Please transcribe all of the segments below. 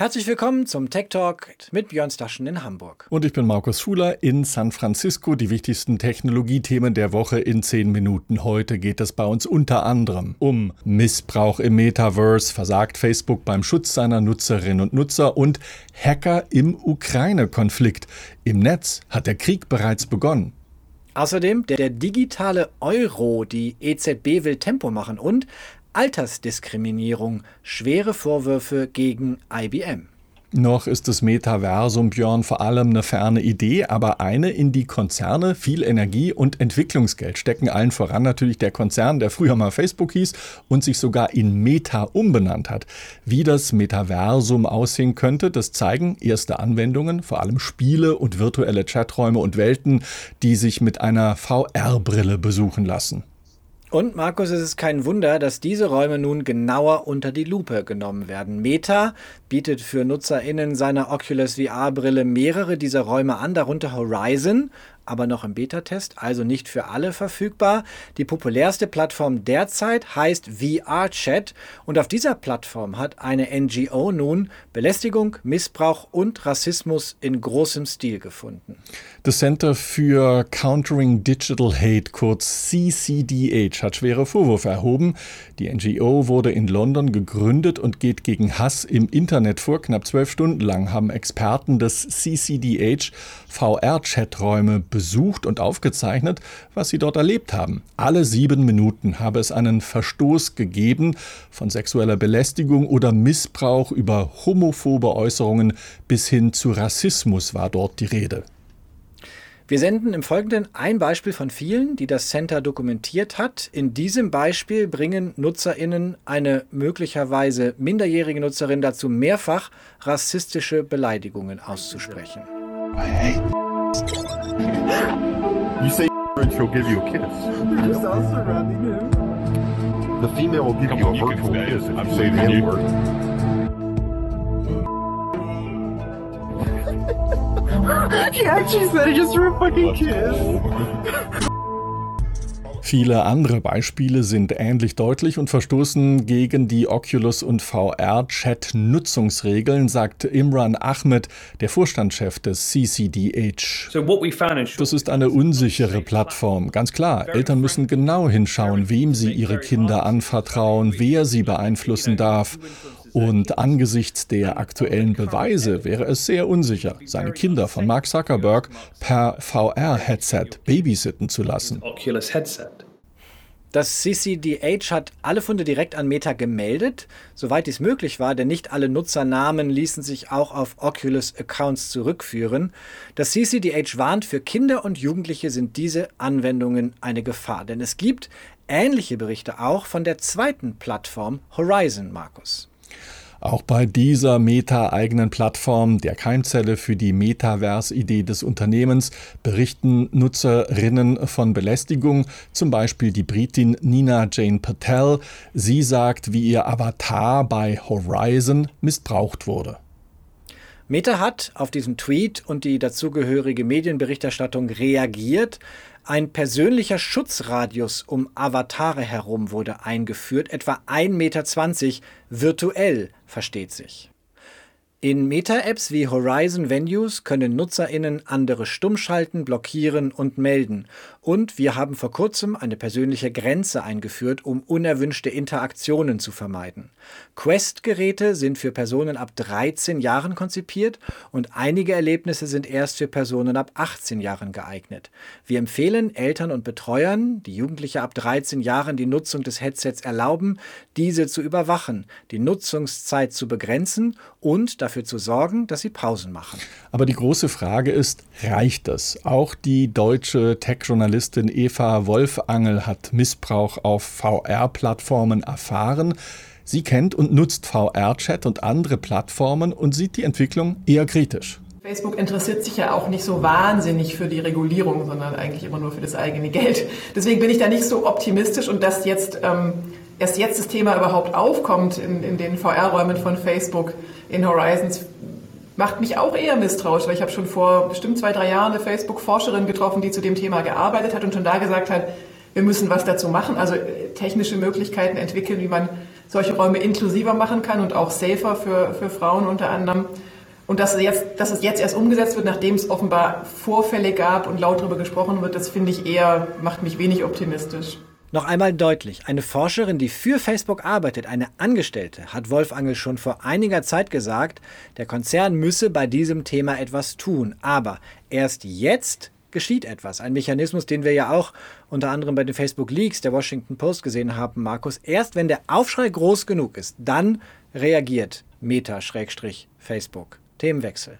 Herzlich willkommen zum Tech Talk mit Björn Staschen in Hamburg. Und ich bin Markus Schuler in San Francisco. Die wichtigsten Technologiethemen der Woche in zehn Minuten. Heute geht es bei uns unter anderem um Missbrauch im Metaverse, versagt Facebook beim Schutz seiner Nutzerinnen und Nutzer und Hacker im Ukraine-Konflikt. Im Netz hat der Krieg bereits begonnen. Außerdem der, der digitale Euro, die EZB will Tempo machen und Altersdiskriminierung, schwere Vorwürfe gegen IBM. Noch ist das Metaversum, Björn, vor allem eine ferne Idee, aber eine, in die Konzerne viel Energie und Entwicklungsgeld stecken. Allen voran natürlich der Konzern, der früher mal Facebook hieß und sich sogar in Meta umbenannt hat. Wie das Metaversum aussehen könnte, das zeigen erste Anwendungen, vor allem Spiele und virtuelle Chaträume und Welten, die sich mit einer VR-Brille besuchen lassen. Und Markus, es ist kein Wunder, dass diese Räume nun genauer unter die Lupe genommen werden. Meta bietet für NutzerInnen seiner Oculus VR-Brille mehrere dieser Räume an, darunter Horizon, aber noch im Beta-Test, also nicht für alle verfügbar. Die populärste Plattform derzeit heißt VR-Chat und auf dieser Plattform hat eine NGO nun Belästigung, Missbrauch und Rassismus in großem Stil gefunden. Das Center für Countering Digital Hate, kurz CCDH, hat schwere Vorwürfe erhoben. Die NGO wurde in London gegründet und geht gegen Hass im Internet vor. Knapp zwölf Stunden lang haben Experten des CCDH VR-Chaträume besucht besucht und aufgezeichnet, was sie dort erlebt haben. Alle sieben Minuten habe es einen Verstoß gegeben von sexueller Belästigung oder Missbrauch über homophobe Äußerungen bis hin zu Rassismus war dort die Rede. Wir senden im Folgenden ein Beispiel von vielen, die das Center dokumentiert hat. In diesem Beispiel bringen NutzerInnen eine möglicherweise minderjährige Nutzerin dazu, mehrfach rassistische Beleidigungen auszusprechen. Hey. You say and she'll give you a kiss. They're just all surrounding him. The female will give Come you on, a virtual kiss if you say the N word. he actually said it just for a fucking kiss. Viele andere Beispiele sind ähnlich deutlich und verstoßen gegen die Oculus und VR-Chat-Nutzungsregeln, sagt Imran Ahmed, der Vorstandschef des CCDH. Das ist eine unsichere Plattform. Ganz klar, Eltern müssen genau hinschauen, wem sie ihre Kinder anvertrauen, wer sie beeinflussen darf. Und angesichts der aktuellen Beweise wäre es sehr unsicher, seine Kinder von Mark Zuckerberg per VR-Headset babysitten zu lassen. Das CCDH hat alle Funde direkt an Meta gemeldet, soweit dies möglich war, denn nicht alle Nutzernamen ließen sich auch auf Oculus-Accounts zurückführen. Das CCDH warnt, für Kinder und Jugendliche sind diese Anwendungen eine Gefahr, denn es gibt ähnliche Berichte auch von der zweiten Plattform Horizon, Markus. Auch bei dieser Meta-eigenen Plattform, der Keimzelle für die Metaverse-Idee des Unternehmens, berichten Nutzerinnen von Belästigung, zum Beispiel die Britin Nina Jane Patel. Sie sagt, wie ihr Avatar bei Horizon missbraucht wurde. Meta hat auf diesen Tweet und die dazugehörige Medienberichterstattung reagiert. Ein persönlicher Schutzradius um Avatare herum wurde eingeführt, etwa 1,20 Meter, virtuell, versteht sich. In Meta-Apps wie Horizon Venues können NutzerInnen andere stumm schalten, blockieren und melden. Und wir haben vor kurzem eine persönliche Grenze eingeführt, um unerwünschte Interaktionen zu vermeiden. Quest-Geräte sind für Personen ab 13 Jahren konzipiert und einige Erlebnisse sind erst für Personen ab 18 Jahren geeignet. Wir empfehlen Eltern und Betreuern, die Jugendliche ab 13 Jahren die Nutzung des Headsets erlauben, diese zu überwachen, die Nutzungszeit zu begrenzen und dafür zu sorgen, dass sie Pausen machen. Aber die große Frage ist, reicht das? Auch die deutsche Tech-Journalistin Eva Wolfangel hat Missbrauch auf VR-Plattformen erfahren. Sie kennt und nutzt VR-Chat und andere Plattformen und sieht die Entwicklung eher kritisch. Facebook interessiert sich ja auch nicht so wahnsinnig für die Regulierung, sondern eigentlich immer nur für das eigene Geld. Deswegen bin ich da nicht so optimistisch und dass jetzt ähm, erst jetzt das Thema überhaupt aufkommt in, in den VR-Räumen von Facebook in Horizons, macht mich auch eher misstrauisch, weil ich habe schon vor bestimmt zwei, drei Jahren eine Facebook-Forscherin getroffen, die zu dem Thema gearbeitet hat und schon da gesagt hat, wir müssen was dazu machen, also äh, technische Möglichkeiten entwickeln, wie man solche Räume inklusiver machen kann und auch safer für, für Frauen unter anderem. Und dass, jetzt, dass es jetzt erst umgesetzt wird, nachdem es offenbar Vorfälle gab und laut darüber gesprochen wird, das finde ich eher, macht mich wenig optimistisch. Noch einmal deutlich, eine Forscherin, die für Facebook arbeitet, eine Angestellte, hat Wolfangel schon vor einiger Zeit gesagt, der Konzern müsse bei diesem Thema etwas tun. Aber erst jetzt geschieht etwas. Ein Mechanismus, den wir ja auch unter anderem bei den Facebook Leaks der Washington Post gesehen haben, Markus. Erst wenn der Aufschrei groß genug ist, dann reagiert Meta-Facebook. Themenwechsel.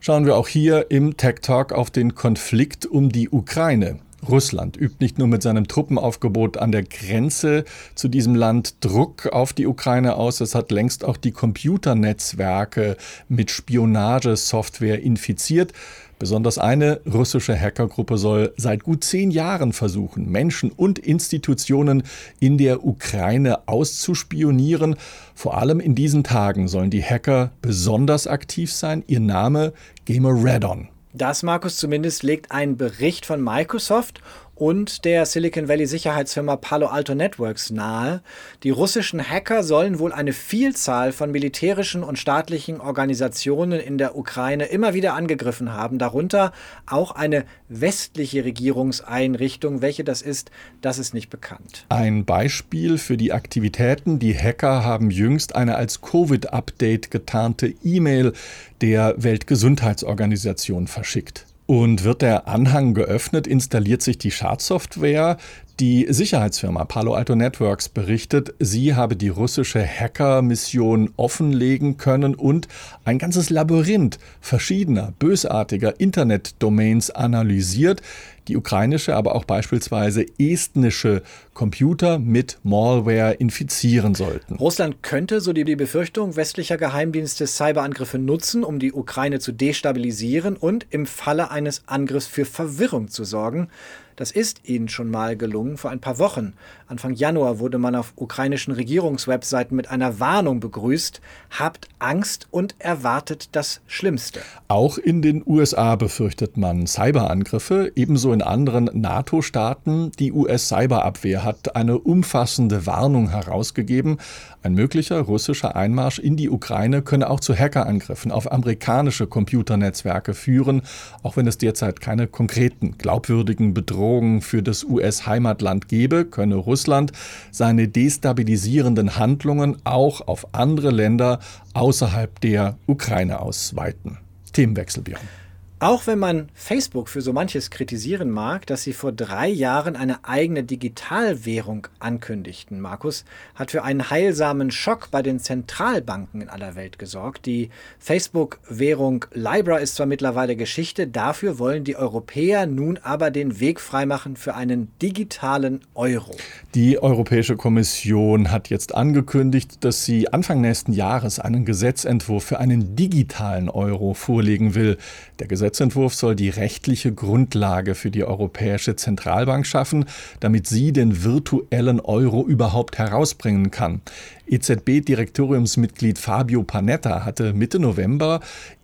Schauen wir auch hier im Tech Talk auf den Konflikt um die Ukraine. Russland übt nicht nur mit seinem Truppenaufgebot an der Grenze zu diesem Land Druck auf die Ukraine aus, es hat längst auch die Computernetzwerke mit Spionagesoftware infiziert. Besonders eine russische Hackergruppe soll seit gut zehn Jahren versuchen, Menschen und Institutionen in der Ukraine auszuspionieren. Vor allem in diesen Tagen sollen die Hacker besonders aktiv sein. Ihr Name Gamer Redon. Das, Markus, zumindest legt ein Bericht von Microsoft und der Silicon Valley Sicherheitsfirma Palo Alto Networks nahe. Die russischen Hacker sollen wohl eine Vielzahl von militärischen und staatlichen Organisationen in der Ukraine immer wieder angegriffen haben, darunter auch eine westliche Regierungseinrichtung. Welche das ist, das ist nicht bekannt. Ein Beispiel für die Aktivitäten. Die Hacker haben jüngst eine als Covid-Update getarnte E-Mail der Weltgesundheitsorganisation verschickt. Und wird der Anhang geöffnet, installiert sich die Schadsoftware. Die Sicherheitsfirma Palo Alto Networks berichtet, sie habe die russische Hacker-Mission offenlegen können und ein ganzes Labyrinth verschiedener bösartiger Internet-Domains analysiert, die ukrainische, aber auch beispielsweise estnische Computer mit Malware infizieren sollten. Russland könnte, so die Befürchtung westlicher Geheimdienste, Cyberangriffe nutzen, um die Ukraine zu destabilisieren und im Falle eines Angriffs für Verwirrung zu sorgen. Das ist ihnen schon mal gelungen vor ein paar Wochen. Anfang Januar wurde man auf ukrainischen Regierungswebseiten mit einer Warnung begrüßt. Habt Angst und erwartet das Schlimmste. Auch in den USA befürchtet man Cyberangriffe, ebenso in anderen NATO-Staaten. Die US-Cyberabwehr hat eine umfassende Warnung herausgegeben. Ein möglicher russischer Einmarsch in die Ukraine könne auch zu Hackerangriffen auf amerikanische Computernetzwerke führen, auch wenn es derzeit keine konkreten, glaubwürdigen Bedrohungen für das US-Heimatland gebe, könne Russland seine destabilisierenden Handlungen auch auf andere Länder außerhalb der Ukraine ausweiten. Themenwechsel, Björn. Auch wenn man Facebook für so manches kritisieren mag, dass sie vor drei Jahren eine eigene Digitalwährung ankündigten, Markus, hat für einen heilsamen Schock bei den Zentralbanken in aller Welt gesorgt. Die Facebook-Währung Libra ist zwar mittlerweile Geschichte, dafür wollen die Europäer nun aber den Weg freimachen für einen digitalen Euro. Die Europäische Kommission hat jetzt angekündigt, dass sie Anfang nächsten Jahres einen Gesetzentwurf für einen digitalen Euro vorlegen will. Der Gesetzentwurf soll die rechtliche Grundlage für die Europäische Zentralbank schaffen, damit sie den virtuellen Euro überhaupt herausbringen kann. EZB-Direktoriumsmitglied Fabio Panetta hatte Mitte November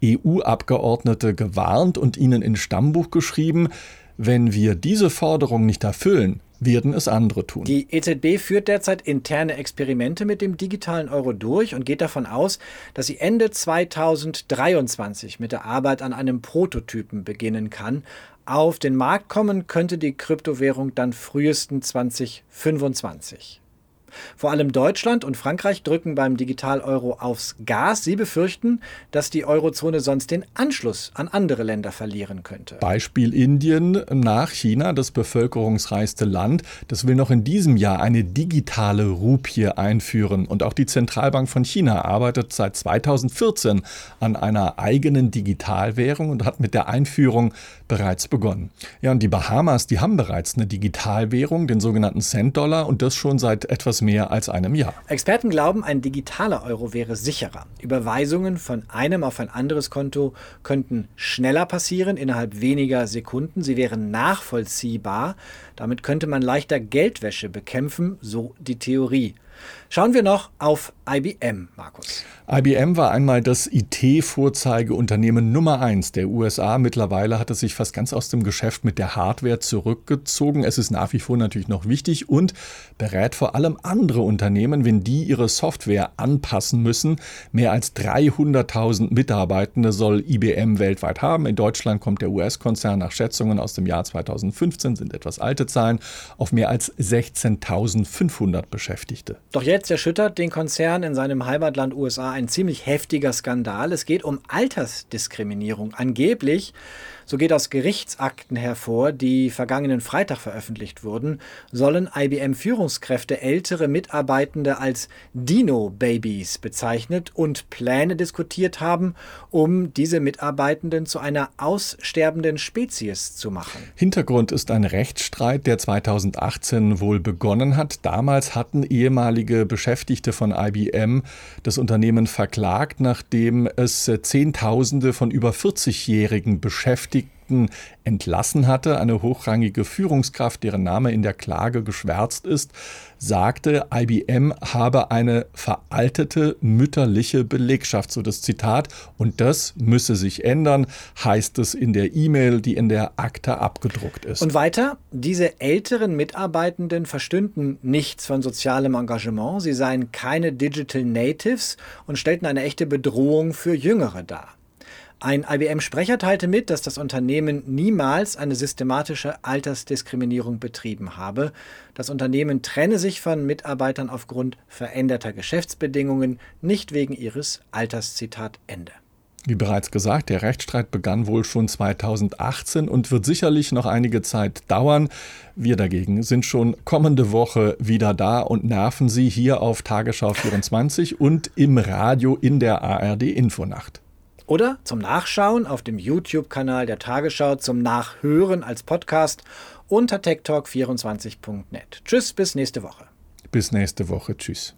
EU-Abgeordnete gewarnt und ihnen in Stammbuch geschrieben, wenn wir diese Forderung nicht erfüllen, werden es andere tun. Die EZB führt derzeit interne Experimente mit dem digitalen Euro durch und geht davon aus, dass sie Ende 2023 mit der Arbeit an einem Prototypen beginnen kann. Auf den Markt kommen könnte die Kryptowährung dann frühestens 2025. Vor allem Deutschland und Frankreich drücken beim Digital-Euro aufs Gas. Sie befürchten, dass die Eurozone sonst den Anschluss an andere Länder verlieren könnte. Beispiel Indien nach China, das bevölkerungsreichste Land. Das will noch in diesem Jahr eine digitale Rupie einführen. Und auch die Zentralbank von China arbeitet seit 2014 an einer eigenen Digitalwährung und hat mit der Einführung bereits begonnen. Ja, und die Bahamas, die haben bereits eine Digitalwährung, den sogenannten Cent-Dollar, und das schon seit etwas mehr als einem Jahr. Experten glauben, ein digitaler Euro wäre sicherer. Überweisungen von einem auf ein anderes Konto könnten schneller passieren, innerhalb weniger Sekunden. Sie wären nachvollziehbar. Damit könnte man leichter Geldwäsche bekämpfen, so die Theorie. Schauen wir noch auf IBM, Markus. IBM war einmal das IT-Vorzeigeunternehmen Nummer eins der USA. Mittlerweile hat es sich fast ganz aus dem Geschäft mit der Hardware zurückgezogen. Es ist nach wie vor natürlich noch wichtig und berät vor allem andere Unternehmen, wenn die ihre Software anpassen müssen. Mehr als 300.000 Mitarbeitende soll IBM weltweit haben. In Deutschland kommt der US-Konzern nach Schätzungen aus dem Jahr 2015, sind etwas alte Zahlen, auf mehr als 16.500 Beschäftigte. Doch jetzt erschüttert den Konzern in seinem Heimatland USA ein ziemlich heftiger Skandal. Es geht um Altersdiskriminierung. Angeblich so geht aus Gerichtsakten hervor, die vergangenen Freitag veröffentlicht wurden, sollen IBM-Führungskräfte ältere Mitarbeitende als Dino-Babys bezeichnet und Pläne diskutiert haben, um diese Mitarbeitenden zu einer aussterbenden Spezies zu machen. Hintergrund ist ein Rechtsstreit, der 2018 wohl begonnen hat. Damals hatten ehemalige Beschäftigte von IBM das Unternehmen verklagt, nachdem es Zehntausende von über 40-jährigen Beschäftigten Beschäftigten entlassen hatte. Eine hochrangige Führungskraft, deren Name in der Klage geschwärzt ist, sagte, IBM habe eine veraltete mütterliche Belegschaft, so das Zitat, und das müsse sich ändern, heißt es in der E-Mail, die in der Akte abgedruckt ist. Und weiter, diese älteren Mitarbeitenden verstünden nichts von sozialem Engagement, sie seien keine Digital Natives und stellten eine echte Bedrohung für Jüngere dar. Ein IBM-Sprecher teilte mit, dass das Unternehmen niemals eine systematische Altersdiskriminierung betrieben habe. Das Unternehmen trenne sich von Mitarbeitern aufgrund veränderter Geschäftsbedingungen, nicht wegen ihres Alters. Zitat Ende. Wie bereits gesagt, der Rechtsstreit begann wohl schon 2018 und wird sicherlich noch einige Zeit dauern. Wir dagegen sind schon kommende Woche wieder da und nerven Sie hier auf Tagesschau 24 und im Radio in der ARD Infonacht. Oder zum Nachschauen auf dem YouTube-Kanal der Tagesschau zum Nachhören als Podcast unter techtalk24.net. Tschüss, bis nächste Woche. Bis nächste Woche. Tschüss.